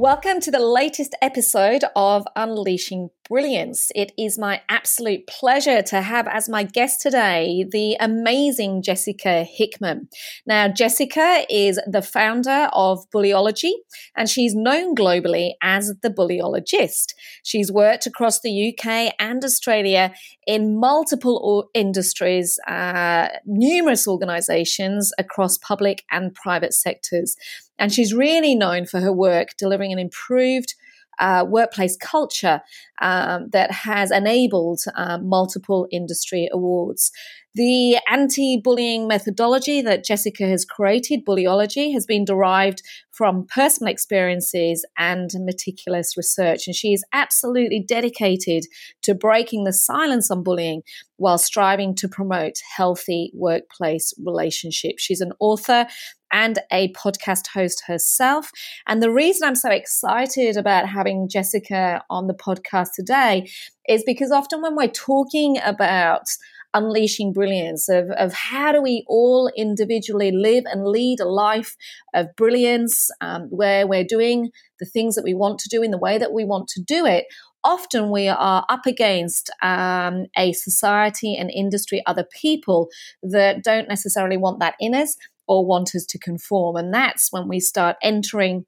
Welcome to the latest episode of Unleashing Brilliance. It is my absolute pleasure to have as my guest today the amazing Jessica Hickman. Now, Jessica is the founder of Bullyology and she's known globally as the Bullyologist. She's worked across the UK and Australia in multiple industries, uh, numerous organizations across public and private sectors. And she's really known for her work delivering an improved uh, workplace culture um, that has enabled uh, multiple industry awards. The anti bullying methodology that Jessica has created, Bullyology, has been derived from personal experiences and meticulous research. And she is absolutely dedicated to breaking the silence on bullying while striving to promote healthy workplace relationships. She's an author and a podcast host herself. And the reason I'm so excited about having Jessica on the podcast today is because often when we're talking about unleashing brilliance of, of how do we all individually live and lead a life of brilliance um, where we're doing the things that we want to do in the way that we want to do it often we are up against um, a society and industry other people that don't necessarily want that in us or want us to conform. And that's when we start entering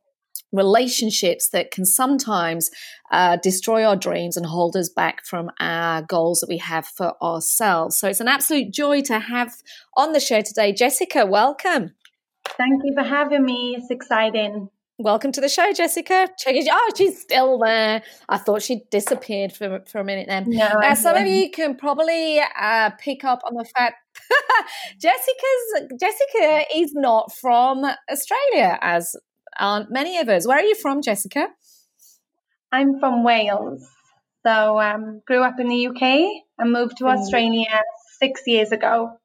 relationships that can sometimes uh, destroy our dreams and hold us back from our goals that we have for ourselves. So it's an absolute joy to have on the show today. Jessica, welcome. Thank you for having me. It's exciting. Welcome to the show, Jessica. Check it. Oh, she's still there. I thought she disappeared for, for a minute then. No, now, some of you can probably uh, pick up on the fact Jessica's Jessica is not from Australia, as aren't many of us. Where are you from, Jessica? I'm from Wales. So um, grew up in the UK and moved to Australia six years ago.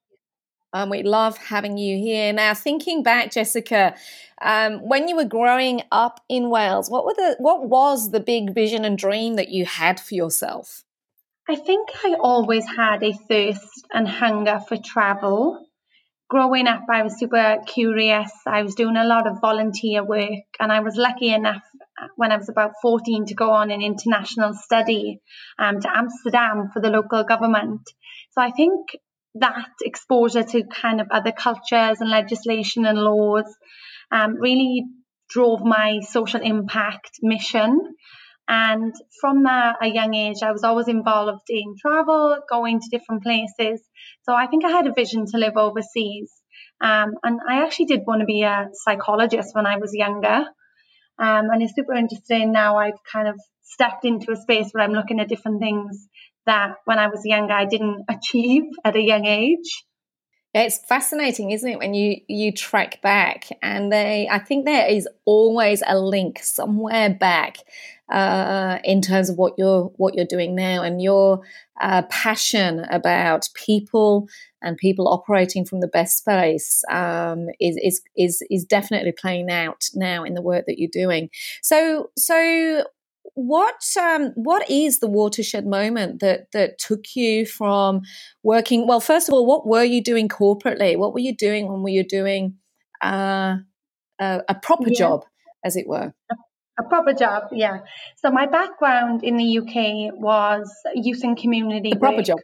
Um, we love having you here. Now, thinking back, Jessica, um, when you were growing up in Wales, what were the what was the big vision and dream that you had for yourself? I think I always had a thirst and hunger for travel. Growing up, I was super curious. I was doing a lot of volunteer work, and I was lucky enough when I was about 14 to go on an international study um, to Amsterdam for the local government. So I think that exposure to kind of other cultures and legislation and laws um, really drove my social impact mission. And from a, a, young age, I was always involved in travel, going to different places. So I think I had a vision to live overseas. Um, and I actually did want to be a psychologist when I was younger. Um, and it's super interesting now. I've kind of stepped into a space where I'm looking at different things that when I was younger, I didn't achieve at a young age. It's fascinating, isn't it, when you you track back, and they, I think there is always a link somewhere back uh, in terms of what you're what you're doing now, and your uh, passion about people and people operating from the best space um, is, is is is definitely playing out now in the work that you're doing. So so what um, what is the watershed moment that that took you from working? Well, first of all, what were you doing corporately? What were you doing when were you doing uh, a, a, proper yeah. job, as it were? A proper job, yeah. So my background in the UK was youth and community. A proper work. job.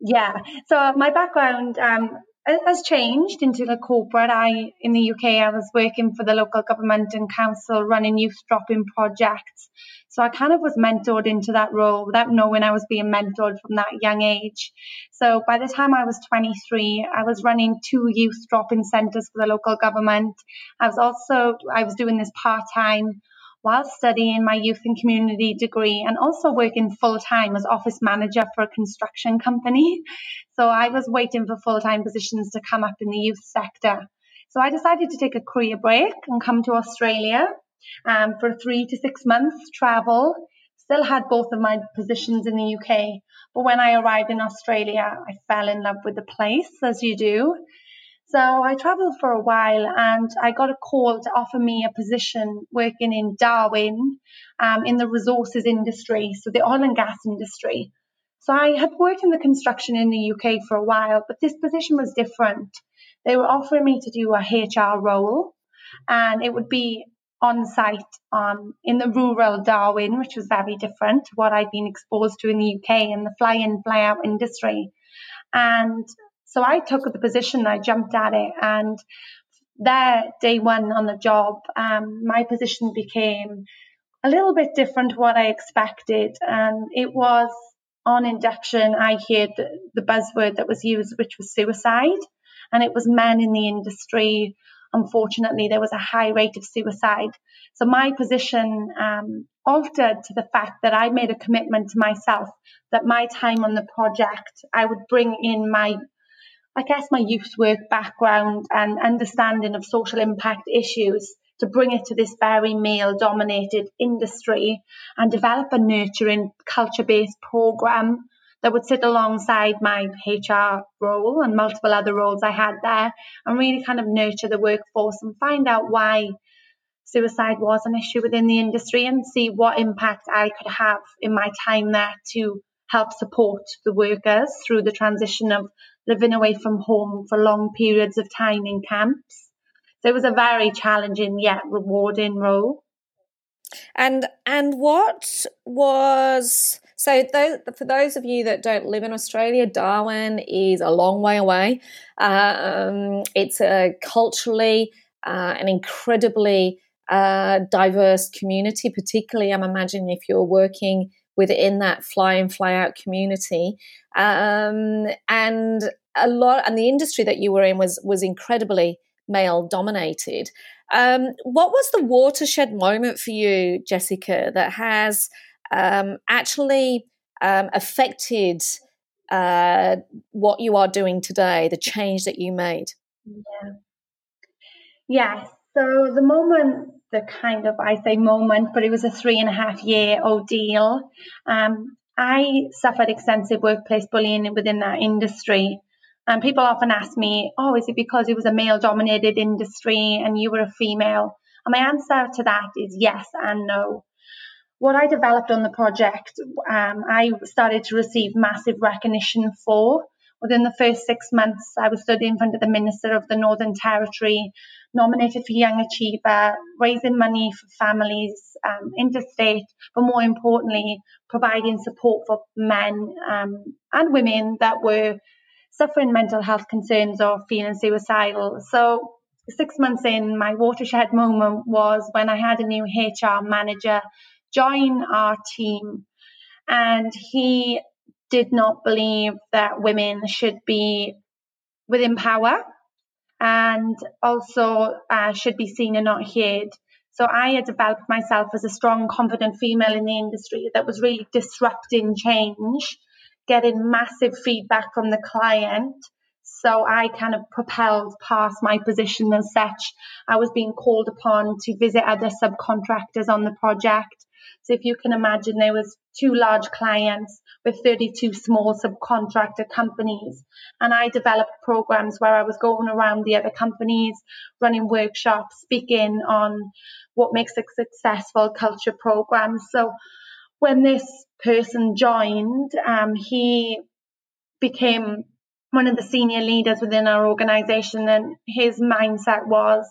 Yeah. So my background um, has changed into the corporate. I in the UK I was working for the local government and council running youth drop-in projects. So I kind of was mentored into that role without knowing I was being mentored from that young age. So by the time I was 23, I was running two youth drop-in centres for the local government. I was also I was doing this part-time while studying my youth and community degree and also working full time as office manager for a construction company. So I was waiting for full time positions to come up in the youth sector. So I decided to take a career break and come to Australia um, for three to six months travel, still had both of my positions in the UK. But when I arrived in Australia, I fell in love with the place, as you do. So I traveled for a while and I got a call to offer me a position working in Darwin um, in the resources industry, so the oil and gas industry. So I had worked in the construction in the UK for a while, but this position was different. They were offering me to do a HR role and it would be on site um, in the rural Darwin, which was very different to what I'd been exposed to in the UK in the fly in, fly out industry. And so I took the position, I jumped at it, and there, day one on the job, um, my position became a little bit different to what I expected. And it was on induction, I heard the, the buzzword that was used, which was suicide. And it was men in the industry. Unfortunately, there was a high rate of suicide. So my position um, altered to the fact that I made a commitment to myself that my time on the project, I would bring in my I guess my youth work background and understanding of social impact issues to bring it to this very male dominated industry and develop a nurturing culture based program that would sit alongside my HR role and multiple other roles I had there and really kind of nurture the workforce and find out why suicide was an issue within the industry and see what impact I could have in my time there to help support the workers through the transition of living away from home for long periods of time in camps. So it was a very challenging yet rewarding role. And and what was so those, for those of you that don't live in Australia, Darwin is a long way away. Um, it's a culturally uh, an incredibly uh, diverse community, particularly I'm imagining if you're working within that fly in fly out community. Um, and a lot and the industry that you were in was was incredibly male dominated. Um, what was the watershed moment for you jessica that has um, actually um, affected uh, what you are doing today the change that you made? Yeah. Yes so the moment the kind of I say moment, but it was a three and a half year ordeal. Um, I suffered extensive workplace bullying within that industry. And people often ask me, oh, is it because it was a male dominated industry and you were a female? And my answer to that is yes and no. What I developed on the project, um, I started to receive massive recognition for. Within the first six months, I was stood in front of the Minister of the Northern Territory nominated for Young Achiever, raising money for families um, interstate, but more importantly, providing support for men um, and women that were suffering mental health concerns or feeling suicidal. So, six months in, my watershed moment was when I had a new HR manager join our team, and he did not believe that women should be within power and also uh, should be seen and not heard. So I had developed myself as a strong, confident female in the industry that was really disrupting change, getting massive feedback from the client. So I kind of propelled past my position as such. I was being called upon to visit other subcontractors on the project. So if you can imagine, there was two large clients with 32 small subcontractor companies. And I developed programs where I was going around the other companies, running workshops, speaking on what makes a successful culture program. So when this person joined, um, he became one of the senior leaders within our organization and his mindset was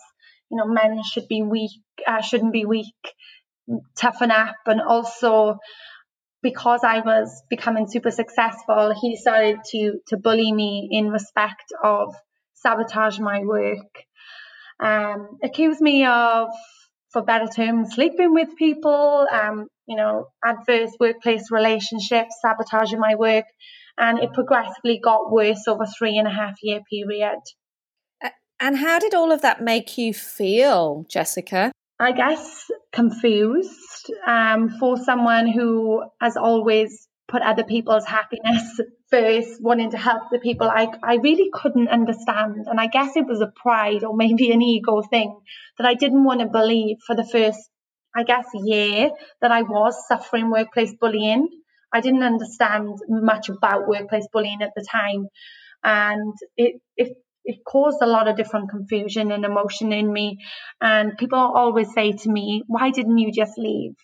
you know men should be weak uh, shouldn't be weak toughen up and also because I was becoming super successful, he started to to bully me in respect of sabotage my work, um, accuse me of, for better terms, sleeping with people, um, you know, adverse workplace relationships, sabotaging my work, and it progressively got worse over three and a half year period. And how did all of that make you feel, Jessica? I guess confused um, for someone who has always put other people's happiness first, wanting to help the people. I, I really couldn't understand. And I guess it was a pride or maybe an ego thing that I didn't want to believe for the first I guess, year that I was suffering workplace bullying. I didn't understand much about workplace bullying at the time. And it, it, it caused a lot of different confusion and emotion in me. And people always say to me, why didn't you just leave?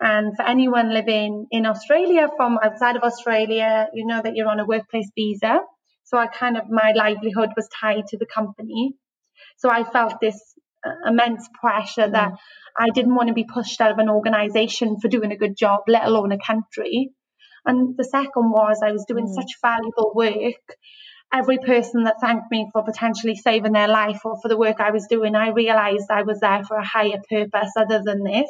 And for anyone living in Australia from outside of Australia, you know that you're on a workplace visa. So I kind of, my livelihood was tied to the company. So I felt this uh, immense pressure that mm. I didn't want to be pushed out of an organization for doing a good job, let alone a country. And the second was I was doing mm. such valuable work. Every person that thanked me for potentially saving their life or for the work I was doing, I realized I was there for a higher purpose other than this.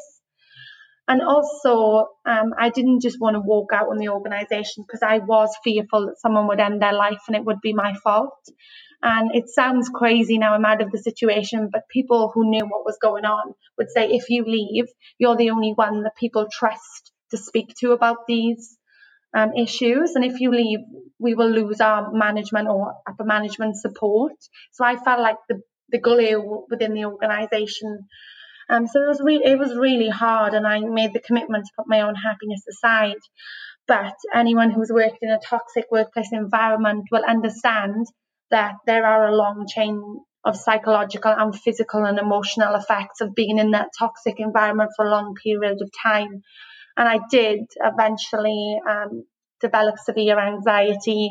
And also, um, I didn't just want to walk out on the organization because I was fearful that someone would end their life and it would be my fault. And it sounds crazy now I'm out of the situation, but people who knew what was going on would say, if you leave, you're the only one that people trust to speak to about these um, issues. And if you leave, we will lose our management or upper management support. So I felt like the, the glue within the organization. Um, so it was, re- it was really hard, and I made the commitment to put my own happiness aside. But anyone who's worked in a toxic workplace environment will understand that there are a long chain of psychological and physical and emotional effects of being in that toxic environment for a long period of time. And I did eventually um, develop severe anxiety,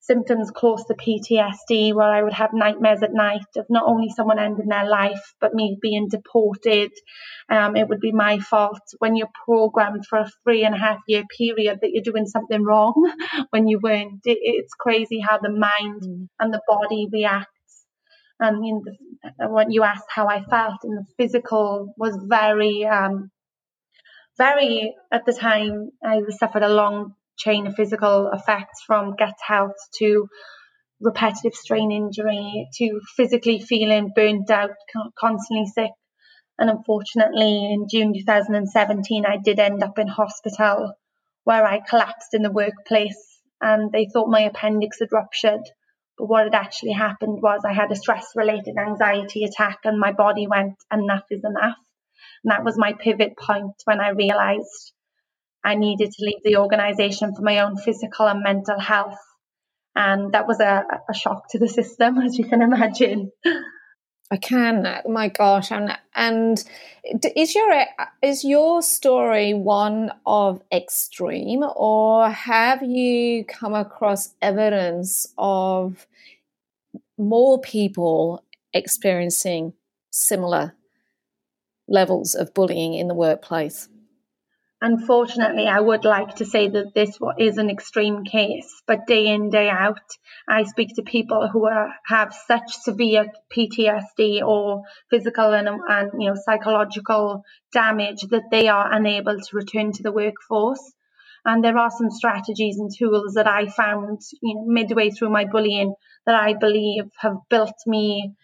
symptoms close to PTSD, where I would have nightmares at night of not only someone ending their life, but me being deported. Um, it would be my fault when you're programmed for a three and a half year period that you're doing something wrong when you weren't. It, it's crazy how the mind mm. and the body reacts. And know, when you asked how I felt, and the physical was very, um, very at the time. I suffered a long chain of physical effects from gut health to repetitive strain injury to physically feeling burnt out, constantly sick. And unfortunately, in June 2017, I did end up in hospital where I collapsed in the workplace and they thought my appendix had ruptured. But what had actually happened was I had a stress related anxiety attack and my body went, enough is enough. And that was my pivot point when I realized I needed to leave the organization for my own physical and mental health. And that was a, a shock to the system, as you can imagine. I can. My gosh, and and is your is your story one of extreme, or have you come across evidence of more people experiencing similar levels of bullying in the workplace? Unfortunately, I would like to say that this is an extreme case, but day in, day out, I speak to people who are, have such severe PTSD or physical and, and you know psychological damage that they are unable to return to the workforce. And there are some strategies and tools that I found you know, midway through my bullying that I believe have built me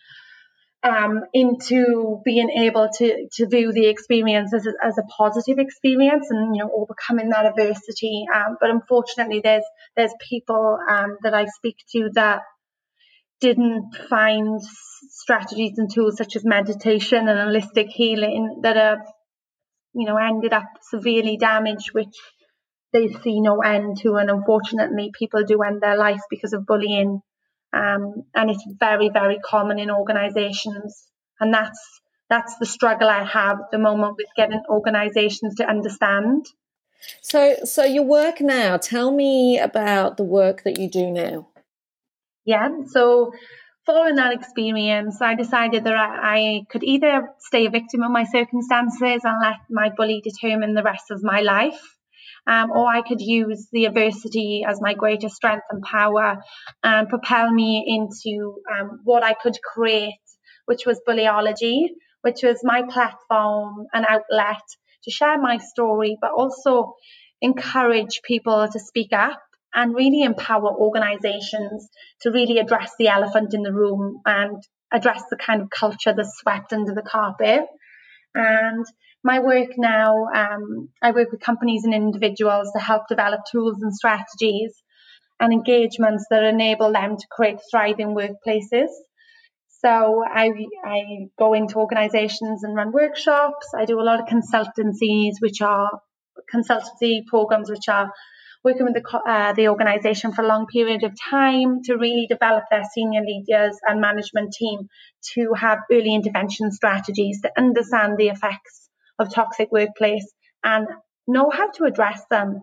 um, into being able to to view the experience as a, as a positive experience and you know overcoming that adversity. Um, but unfortunately, there's there's people um, that I speak to that didn't find strategies and tools such as meditation and holistic healing that have you know ended up severely damaged, which they see no end to. And unfortunately, people do end their life because of bullying um, and it's very, very common in organizations. And that's, that's the struggle I have at the moment with getting organizations to understand. So, so your work now, tell me about the work that you do now. Yeah. So following that experience, I decided that I, I could either stay a victim of my circumstances and let my bully determine the rest of my life, um, or I could use the adversity as my greatest strength and power and propel me into um, what I could create, which was Bullyology, which was my platform and outlet to share my story, but also encourage people to speak up and really empower organizations to really address the elephant in the room and address the kind of culture that's swept under the carpet. And my work now, um, I work with companies and individuals to help develop tools and strategies and engagements that enable them to create thriving workplaces. So I, I go into organizations and run workshops. I do a lot of consultancies, which are consultancy programs, which are working with the, uh, the organization for a long period of time to really develop their senior leaders and management team to have early intervention strategies to understand the effects of toxic workplace and know how to address them.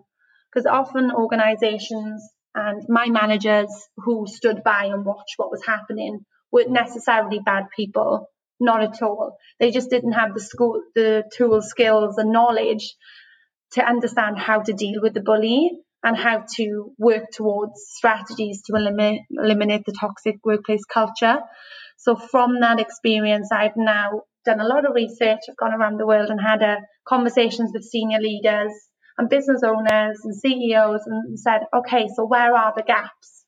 Because often organizations and my managers who stood by and watched what was happening weren't necessarily bad people, not at all. They just didn't have the school, the tools, skills, and knowledge to understand how to deal with the bully and how to work towards strategies to eliminate, eliminate the toxic workplace culture. So from that experience, I've now done a lot of research. I've gone around the world and had uh, conversations with senior leaders and business owners and CEOs and said, okay, so where are the gaps?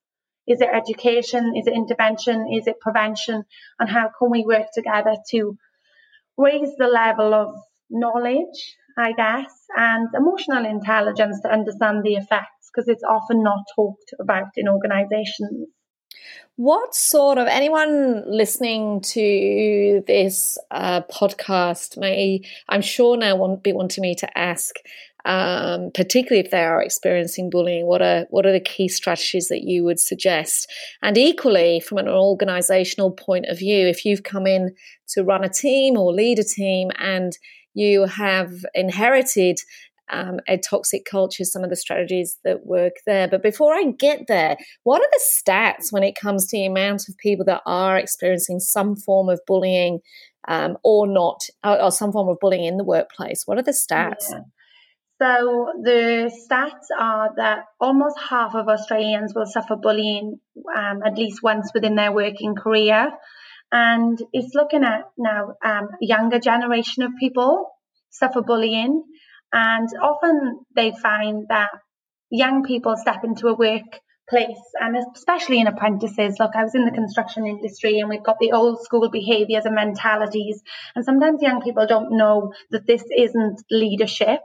Is it education? Is it intervention? Is it prevention? And how can we work together to raise the level of knowledge, I guess, and emotional intelligence to understand the effects because it's often not talked about in organizations. What sort of anyone listening to this uh, podcast may, I'm sure now, won't be wanting me to ask um, particularly if they are experiencing bullying, what are what are the key strategies that you would suggest? And equally, from an organizational point of view, if you've come in to run a team or lead a team and you have inherited um, a toxic culture, some of the strategies that work there. But before I get there, what are the stats when it comes to the amount of people that are experiencing some form of bullying um, or not, or, or, some form of bullying in the workplace? What are the stats? Yeah. So the stats are that almost half of Australians will suffer bullying um, at least once within their working career. And it's looking at now um, younger generation of people suffer bullying. And often they find that young people step into a workplace and especially in apprentices. Look, I was in the construction industry and we've got the old school behaviors and mentalities. And sometimes young people don't know that this isn't leadership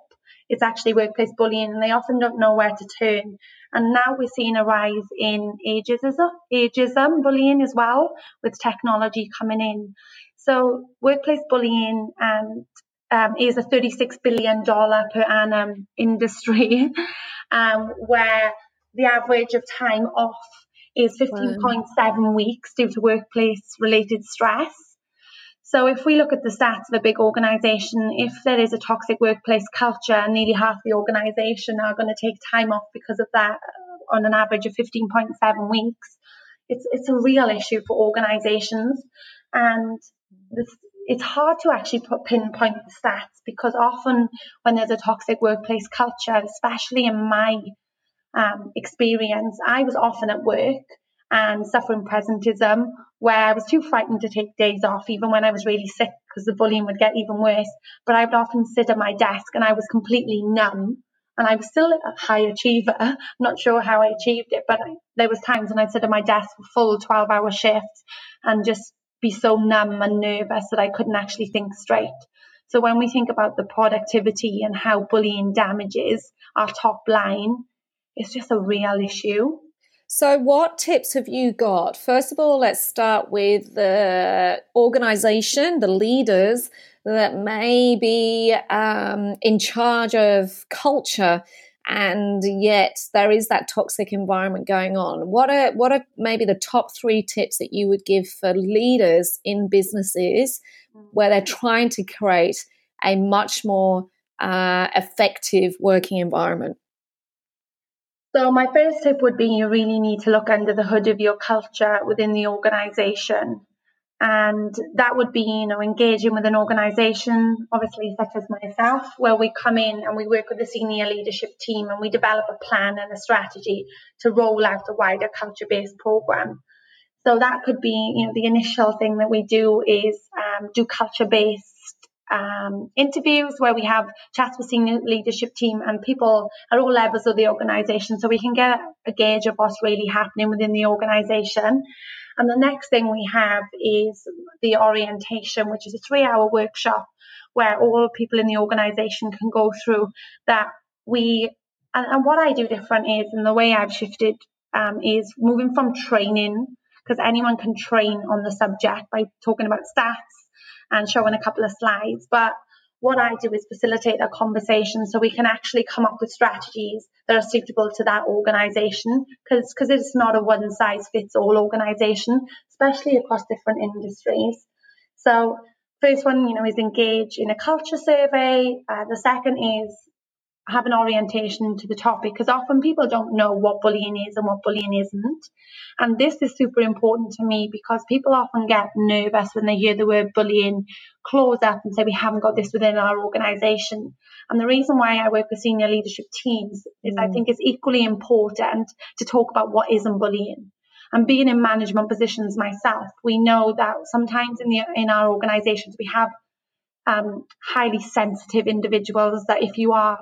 it's actually workplace bullying and they often don't know where to turn. And now we're seeing a rise in ageism, ageism bullying as well with technology coming in. So workplace bullying and um, is a $36 billion per annum industry um, where the average of time off is 15.7 weeks due to workplace related stress. So if we look at the stats of a big organization, if there is a toxic workplace culture, nearly half the organization are going to take time off because of that uh, on an average of 15.7 weeks. It's, it's a real issue for organizations. And this, it's hard to actually put pinpoint the stats because often when there's a toxic workplace culture, especially in my um, experience, I was often at work and suffering presentism where I was too frightened to take days off, even when I was really sick, because the bullying would get even worse. But I would often sit at my desk and I was completely numb. And I was still a high achiever. I'm not sure how I achieved it, but I, there was times when I'd sit at my desk for full 12 hour shifts and just be so numb and nervous that I couldn't actually think straight. So when we think about the productivity and how bullying damages our top line, it's just a real issue. So, what tips have you got? First of all, let's start with the organization, the leaders that may be um, in charge of culture, and yet there is that toxic environment going on. What are what are maybe the top three tips that you would give for leaders in businesses where they're trying to create a much more uh, effective working environment? So my first tip would be you really need to look under the hood of your culture within the organization. And that would be, you know, engaging with an organization, obviously such as myself, where we come in and we work with the senior leadership team and we develop a plan and a strategy to roll out a wider culture-based program. So that could be, you know, the initial thing that we do is um, do culture-based um, interviews where we have chats with senior leadership team and people at all levels of the organization so we can get a gauge of what's really happening within the organization. And the next thing we have is the orientation, which is a three hour workshop where all people in the organization can go through that we, and, and what I do different is, and the way I've shifted um, is moving from training because anyone can train on the subject by talking about stats and showing a couple of slides. But what I do is facilitate that conversation so we can actually come up with strategies that are suitable to that organization because it's not a one size fits all organization, especially across different industries. So first one, you know, is engage in a culture survey. Uh, the second is have an orientation to the topic because often people don't know what bullying is and what bullying isn't. And this is super important to me because people often get nervous when they hear the word bullying, close up and say, we haven't got this within our organization. And the reason why I work with senior leadership teams is mm. I think it's equally important to talk about what isn't bullying. And being in management positions myself, we know that sometimes in the in our organizations we have um, highly sensitive individuals that if you are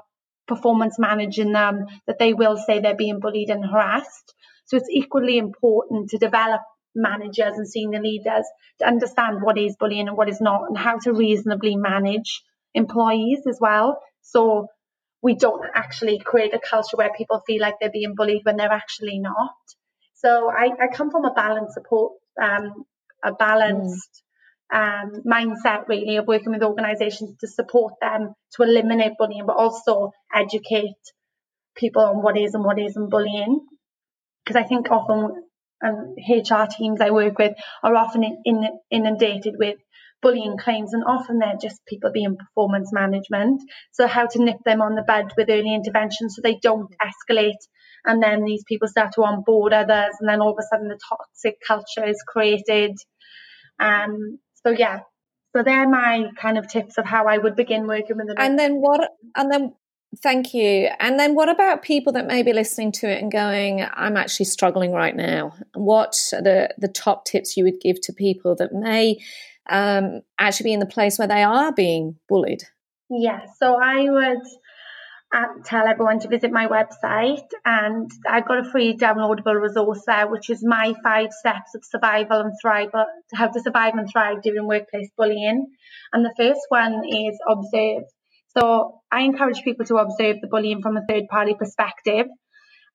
performance managing them, that they will say they're being bullied and harassed. So it's equally important to develop managers and senior leaders to understand what is bullying and what is not and how to reasonably manage employees as well. So we don't actually create a culture where people feel like they're being bullied when they're actually not. So I, I come from a balanced support, um, a balanced um, mindset really of working with organisations to support them to eliminate bullying, but also educate people on what is and what isn't bullying. Because I think often um, HR teams I work with are often in, in, inundated with bullying claims, and often they're just people being performance management. So how to nip them on the bud with early intervention so they don't escalate. And then these people start to onboard others, and then all of a sudden the toxic culture is created. Um, so yeah, so they're my kind of tips of how I would begin working with them. And then what? And then thank you. And then what about people that may be listening to it and going, "I'm actually struggling right now." What are the the top tips you would give to people that may um, actually be in the place where they are being bullied? Yeah. So I would tell everyone to visit my website and I've got a free downloadable resource there which is my five steps of survival and thrive how to survive and thrive during workplace bullying. And the first one is observe. So I encourage people to observe the bullying from a third party perspective.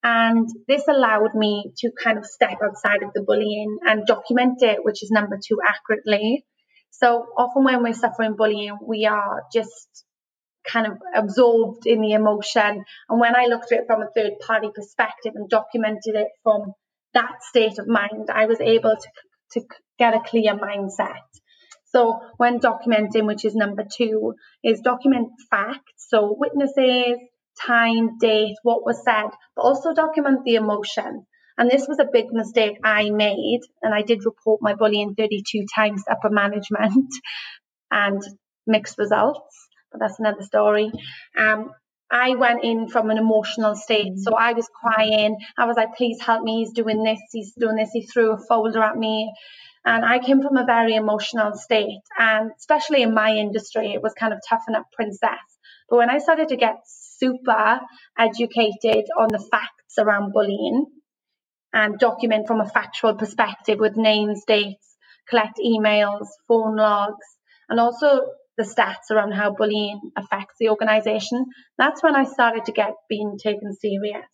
And this allowed me to kind of step outside of the bullying and document it which is number two accurately. So often when we're suffering bullying we are just kind of absorbed in the emotion. And when I looked at it from a third party perspective and documented it from that state of mind, I was able to, to get a clear mindset. So when documenting, which is number two, is document facts. So witnesses, time, date, what was said, but also document the emotion. And this was a big mistake I made. And I did report my bullying 32 times upper management and mixed results but that's another story. Um, I went in from an emotional state. So I was crying. I was like, please help me. He's doing this. He's doing this. He threw a folder at me. And I came from a very emotional state. And especially in my industry, it was kind of toughen up princess. But when I started to get super educated on the facts around bullying and document from a factual perspective with names, dates, collect emails, phone logs, and also the stats around how bullying affects the organization, that's when I started to get being taken serious.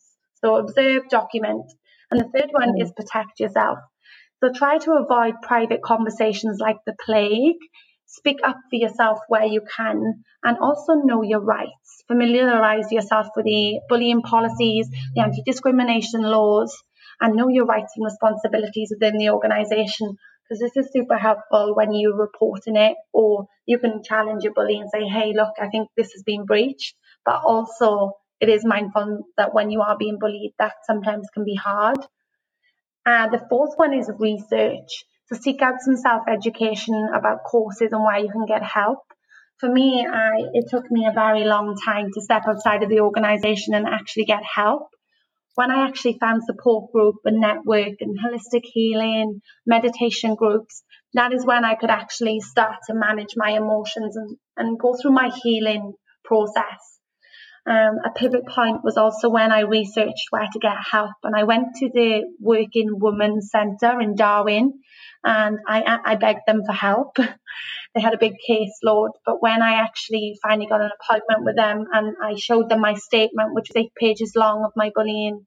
So observe, document. And the third one mm. is protect yourself. So try to avoid private conversations like the plague. Speak up for yourself where you can and also know your rights. Familiarize yourself with the bullying policies, the anti discrimination laws, and know your rights and responsibilities within the organization because this is super helpful when you're reporting it or you can challenge your bully and say, hey, look, I think this has been breached. But also, it is mindful that when you are being bullied, that sometimes can be hard. And the fourth one is research. So seek out some self education about courses and where you can get help. For me, I, it took me a very long time to step outside of the organization and actually get help when I actually found support group and network and holistic healing, meditation groups, that is when I could actually start to manage my emotions and, and go through my healing process. Um, a pivot point was also when I researched where to get help, and I went to the Working Women Centre in Darwin, and I, I begged them for help. they had a big caseload, but when I actually finally got an appointment with them and I showed them my statement, which was eight pages long of my bullying,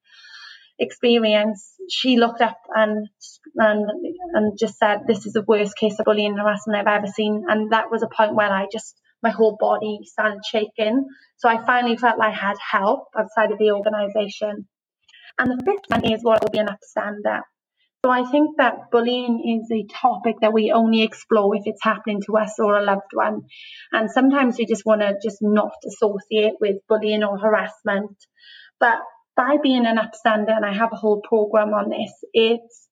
experience, she looked up and and and just said, "This is the worst case of bullying and harassment I've ever seen." And that was a point where I just my whole body started shaking. So I finally felt like I had help outside of the organisation. And the fifth one is what will be an upstander. So I think that bullying is a topic that we only explore if it's happening to us or a loved one. And sometimes we just want to just not associate with bullying or harassment. But by being an upstander, and I have a whole program on this, it's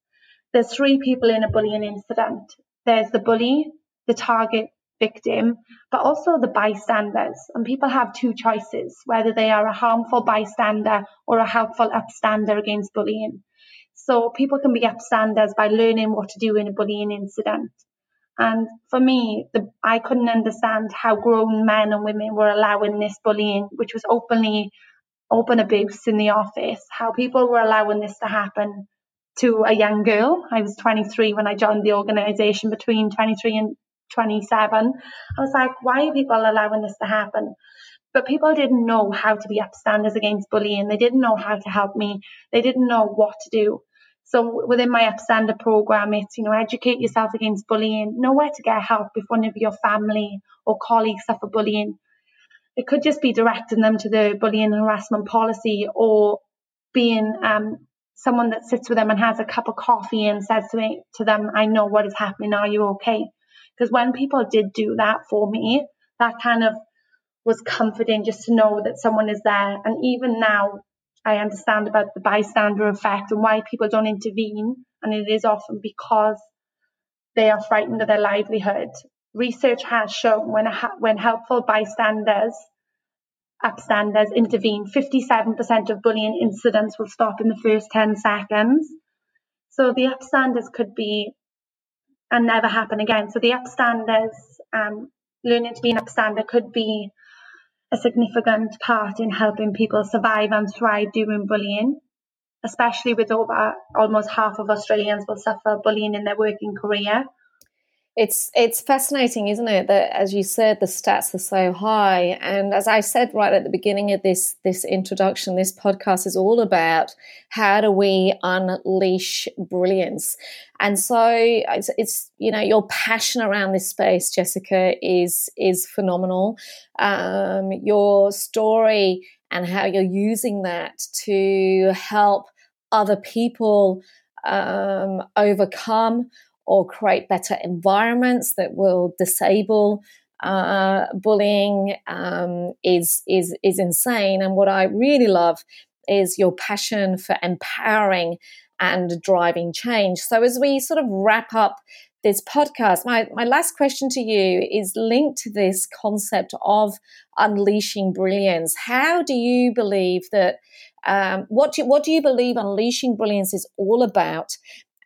there's three people in a bullying incident. There's the bully, the target victim, but also the bystanders. And people have two choices, whether they are a harmful bystander or a helpful upstander against bullying. So people can be upstanders by learning what to do in a bullying incident. And for me, the, I couldn't understand how grown men and women were allowing this bullying, which was openly open abuse in the office, how people were allowing this to happen to a young girl. I was 23 when I joined the organisation, between 23 and 27. I was like, why are people allowing this to happen? But people didn't know how to be upstanders against bullying. They didn't know how to help me. They didn't know what to do. So within my upstander program, it's, you know, educate yourself against bullying, know where to get help if one of your family or colleagues suffer bullying. It could just be directing them to the bullying and harassment policy or being um, someone that sits with them and has a cup of coffee and says to, me, to them, I know what is happening. Are you okay? Because when people did do that for me, that kind of was comforting just to know that someone is there. And even now, I understand about the bystander effect and why people don't intervene. And it is often because they are frightened of their livelihood. Research has shown when, when helpful bystanders, upstanders intervene, 57% of bullying incidents will stop in the first 10 seconds. So the upstanders could be and never happen again. So the upstanders, um, learning to be an upstander could be a significant part in helping people survive and thrive during bullying, especially with over almost half of Australians will suffer bullying in their working career. It's it's fascinating, isn't it? That as you said, the stats are so high, and as I said right at the beginning of this this introduction, this podcast is all about how do we unleash brilliance, and so it's, it's you know your passion around this space, Jessica, is is phenomenal. Um, your story and how you're using that to help other people um, overcome or create better environments that will disable uh, bullying um, is is is insane. And what I really love is your passion for empowering and driving change. So as we sort of wrap up this podcast, my, my last question to you is linked to this concept of unleashing brilliance. How do you believe that um, what do, what do you believe unleashing brilliance is all about?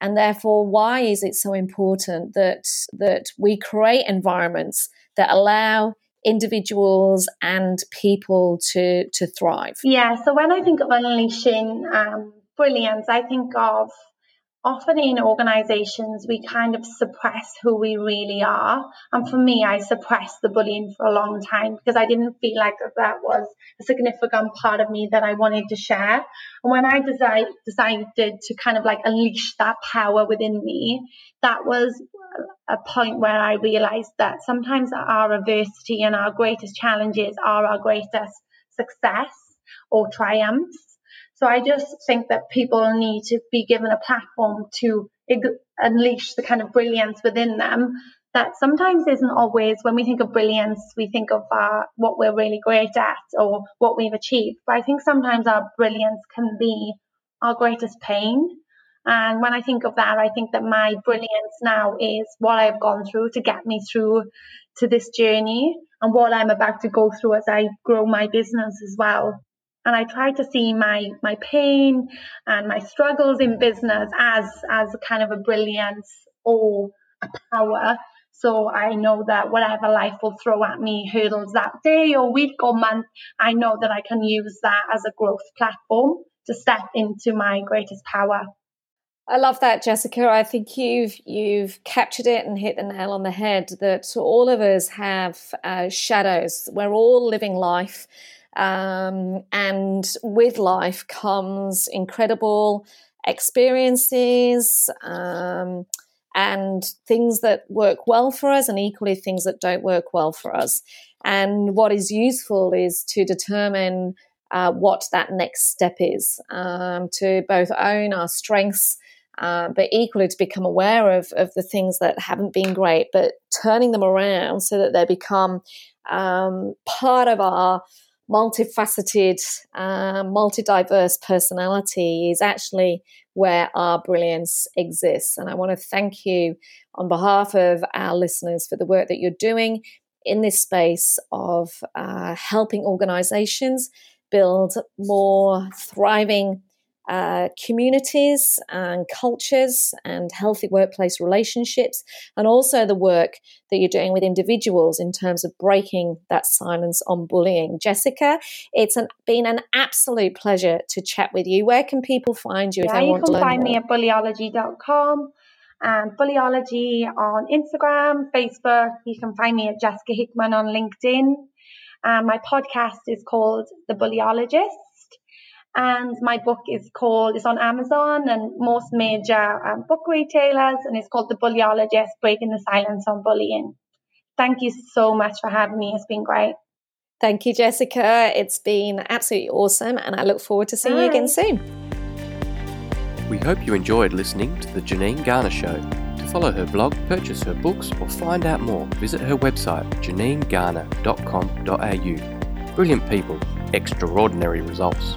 And therefore why is it so important that that we create environments that allow individuals and people to to thrive? Yeah so when i think of unleashing um, brilliance i think of often in organizations we kind of suppress who we really are. And for me i suppressed the bullying for a long time because i didn't feel like that was a significant part of me that i wanted to share. And when i decided decided to kind of like unleash that power within me that was a point where i realized that sometimes our adversity and our greatest challenges are our greatest success or triumphs so I just think that people need to be given a platform to unleash the kind of brilliance within them that sometimes isn't always when we think of brilliance we think of uh, what we're really great at or what we've achieved. But i think sometimes our brilliance can be our greatest pain. And when i think of that i think that my brilliance now is what i've gone through to get me through to this journey and what i'm about to go through as i grow my business as well and I try to see my my pain and my struggles in business as as kind of a brilliance or a power. So I know that whatever life will throw at me, hurdles that day or week or month, I know that I can use that as a growth platform to step into my greatest power. I love that, Jessica. I think you've you've captured it and hit the nail on the head. That all of us have uh, shadows. We're all living life Um, and with life comes incredible experiences um, and things that work well for us, and equally things that don't work well for us. And what is useful is to determine uh, what that next step is, um, to both own our strengths. Uh, but equally to become aware of, of the things that haven't been great, but turning them around so that they become um, part of our multifaceted, uh, multi-diverse personality is actually where our brilliance exists. And I want to thank you on behalf of our listeners for the work that you're doing in this space of uh, helping organizations build more thriving uh, communities and cultures and healthy workplace relationships, and also the work that you're doing with individuals in terms of breaking that silence on bullying. Jessica, it's an, been an absolute pleasure to chat with you. Where can people find you yeah, if they want to learn You can find more? me at bullyology.com and Bullyology on Instagram, Facebook. You can find me at Jessica Hickman on LinkedIn. Um, my podcast is called The Bullyologist and my book is called it's on Amazon and most major um, book retailers, and it's called The Bullyologist: Breaking the Silence on Bullying. Thank you so much for having me. It's been great. Thank you, Jessica. It's been absolutely awesome, and I look forward to seeing Bye. you again soon. We hope you enjoyed listening to the Janine Garner Show. To follow her blog, purchase her books, or find out more, visit her website, janinegarner.com.au. Brilliant people, extraordinary results.